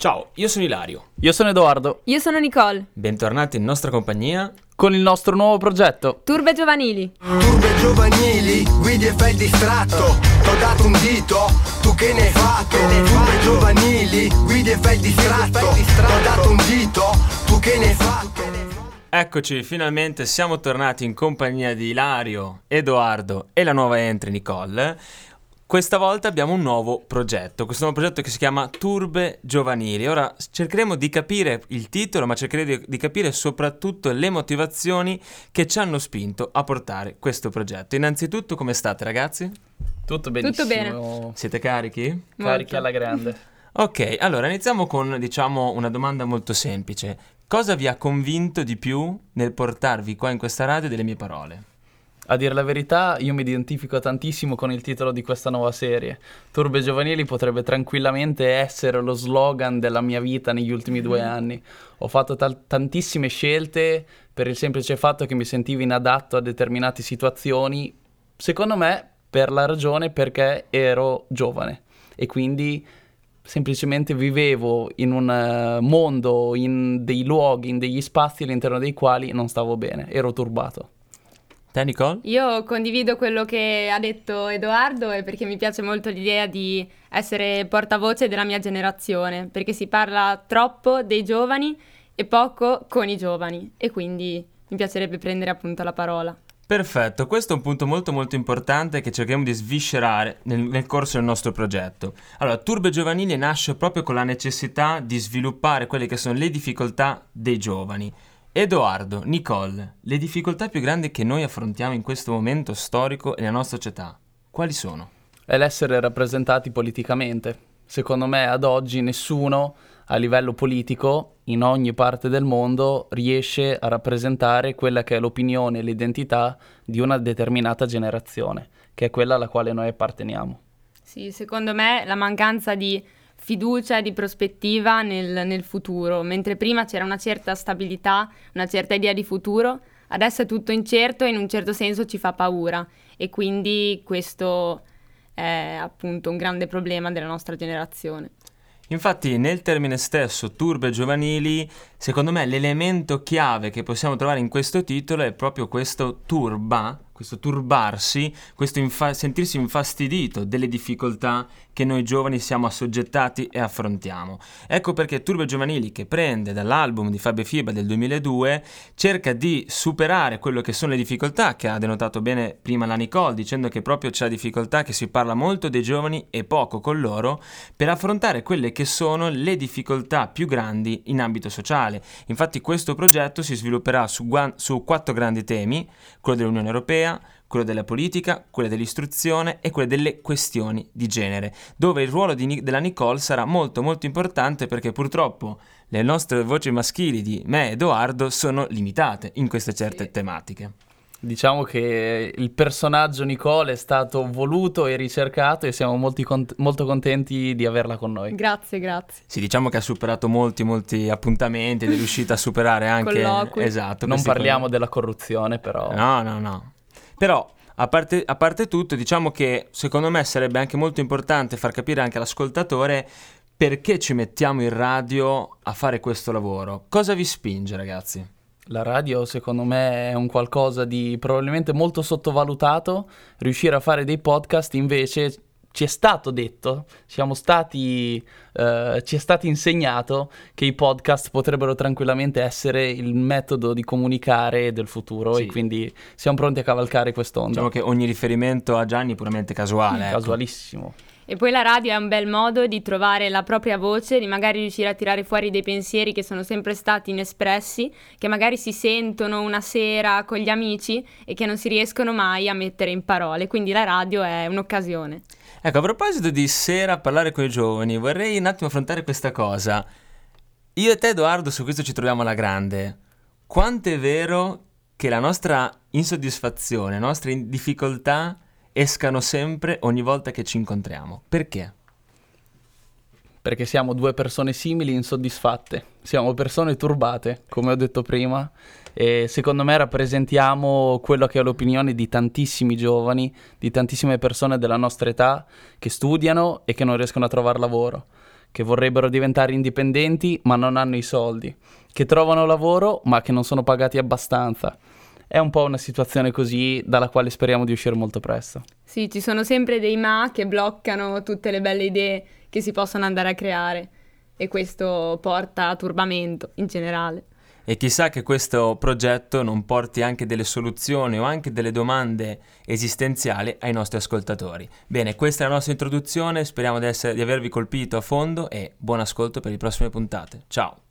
Ciao, io sono Ilario. Io sono Edoardo, Io sono Nicole, Bentornati in nostra compagnia. con il nostro nuovo progetto. Turbe Giovanili. Turbe giovanili, guidi e fai il distratto T'ho dato un dito, tu che ne hai fatto? Turbe giovanili, guidi e fai il distratto T'ho dato un dito, tu che ne hai fatto? Eccoci, finalmente siamo tornati in compagnia di Ilario, Edoardo e la nuova entry Nicole. Questa volta abbiamo un nuovo progetto, questo nuovo progetto che si chiama Turbe Giovanili. Ora cercheremo di capire il titolo, ma cercheremo di, capire soprattutto le motivazioni che ci hanno spinto a portare questo progetto. Innanzitutto, come state ragazzi? Tutto benissimo. bene. Siete carichi? Carichi Molto. alla grande. Ok, allora iniziamo con diciamo una domanda molto semplice. Cosa vi ha convinto di più nel portarvi qua in questa radio delle mie parole? A dire la verità, io mi identifico tantissimo con il titolo di questa nuova serie. Turbe giovanili potrebbe tranquillamente essere lo slogan della mia vita negli ultimi due anni. Ho fatto tal- tantissime scelte per il semplice fatto che mi sentivo inadatto a determinate situazioni, secondo me per la ragione perché ero giovane e quindi semplicemente vivevo in un eh, mondo, in dei luoghi, in degli spazi all'interno dei quali non stavo bene, ero turbato. Te Nicole? Io condivido quello che ha detto Edoardo e perché mi piace molto l'idea di essere portavoce della mia generazione, perché si parla troppo dei giovani e poco con i giovani e quindi mi piacerebbe prendere appunto la parola. Perfetto, questo è un punto molto molto importante che cerchiamo di sviscerare nel, nel corso del nostro progetto. Allora, Turbe Giovanili nasce proprio con la necessità di sviluppare quelle che sono le difficoltà dei giovani. Edoardo, Nicole, le difficoltà più grandi che noi affrontiamo in questo momento storico e nella nostra società, quali sono? è l'essere rappresentati politicamente. Secondo me ad oggi nessuno a livello politico in ogni parte del mondo riesce a rappresentare quella che è l'opinione e l'identità di una determinata generazione, che è quella alla quale noi apparteniamo. Sì, secondo me la mancanza di fiducia e di prospettiva nel, nel futuro, mentre prima c'era una certa stabilità, una certa idea di futuro, adesso è tutto incerto e in un certo senso ci fa paura e quindi questo è appunto un grande problema della nostra generazione. Infatti nel termine stesso turbe giovanili, secondo me l'elemento chiave che possiamo trovare in questo titolo è proprio questo turba, questo turbarsi, questo infa- sentirsi infastidito delle difficoltà che noi giovani siamo assoggettati e affrontiamo. Ecco perché Turbe Giovanili, che prende dall'album di Fabio Fiba del 2002, cerca di superare quello che sono le difficoltà che ha denotato bene prima la Nicole, dicendo che proprio c'è la difficoltà che si parla molto dei giovani e poco con loro, per affrontare quelle che sono le difficoltà più grandi in ambito sociale. Infatti questo progetto si svilupperà su, su quattro grandi temi, quello dell'Unione Europea, quello della politica, quello dell'istruzione e quello delle questioni di genere, dove il ruolo di della Nicole sarà molto molto importante perché purtroppo le nostre voci maschili di me e Edoardo sono limitate in queste certe Sì. tematiche. Diciamo che il personaggio Nicole è stato voluto e ricercato e siamo molti cont- molto contenti di averla con noi. Grazie, grazie. Sì, diciamo che ha superato molti molti appuntamenti ed è riuscita a superare anche Colloqui. esatto, Non parliamo della corruzione, però. No, no, no. Però, a parte, a parte tutto, diciamo che secondo me sarebbe anche molto importante far capire anche all'ascoltatore perché ci mettiamo in radio a fare questo lavoro. Cosa vi spinge, ragazzi? La radio secondo me è un qualcosa di probabilmente molto sottovalutato, riuscire a fare dei podcast invece ci è stato detto, siamo stati, eh, ci è stato insegnato che i podcast potrebbero tranquillamente essere il metodo di comunicare del futuro Sì. e quindi siamo pronti a cavalcare quest'onda. Diciamo che ogni riferimento a Gianni è puramente casuale. ecco. Casualissimo. E poi la radio è un bel modo di trovare la propria voce, di magari riuscire a tirare fuori dei pensieri che sono sempre stati inespressi, che magari si sentono una sera con gli amici e che non si riescono mai a mettere in parole. Quindi la radio è un'occasione. Ecco, a proposito di sera a parlare con i giovani, vorrei un attimo affrontare questa cosa. Io e te, Edoardo, su questo ci troviamo alla grande. Quanto è vero che la nostra insoddisfazione, le nostre difficoltà escano sempre ogni volta che ci incontriamo? Perché? Perché siamo due persone simili insoddisfatte, siamo persone turbate, come ho detto prima, e secondo me rappresentiamo quello che è l'opinione di tantissimi giovani, di tantissime persone della nostra età che studiano e che non riescono a trovare lavoro, che vorrebbero diventare indipendenti ma non hanno i soldi, che trovano lavoro ma che non sono pagati abbastanza. È un po' una situazione così dalla quale speriamo di uscire molto presto. Sì, ci sono sempre dei ma che bloccano tutte le belle idee che si possono andare a creare e questo porta a turbamento in generale. E chissà che questo progetto non porti anche delle soluzioni o anche delle domande esistenziali ai nostri ascoltatori. Bene, questa è la nostra introduzione, speriamo di, essere, di avervi colpito a fondo e buon ascolto per le prossime puntate. Ciao!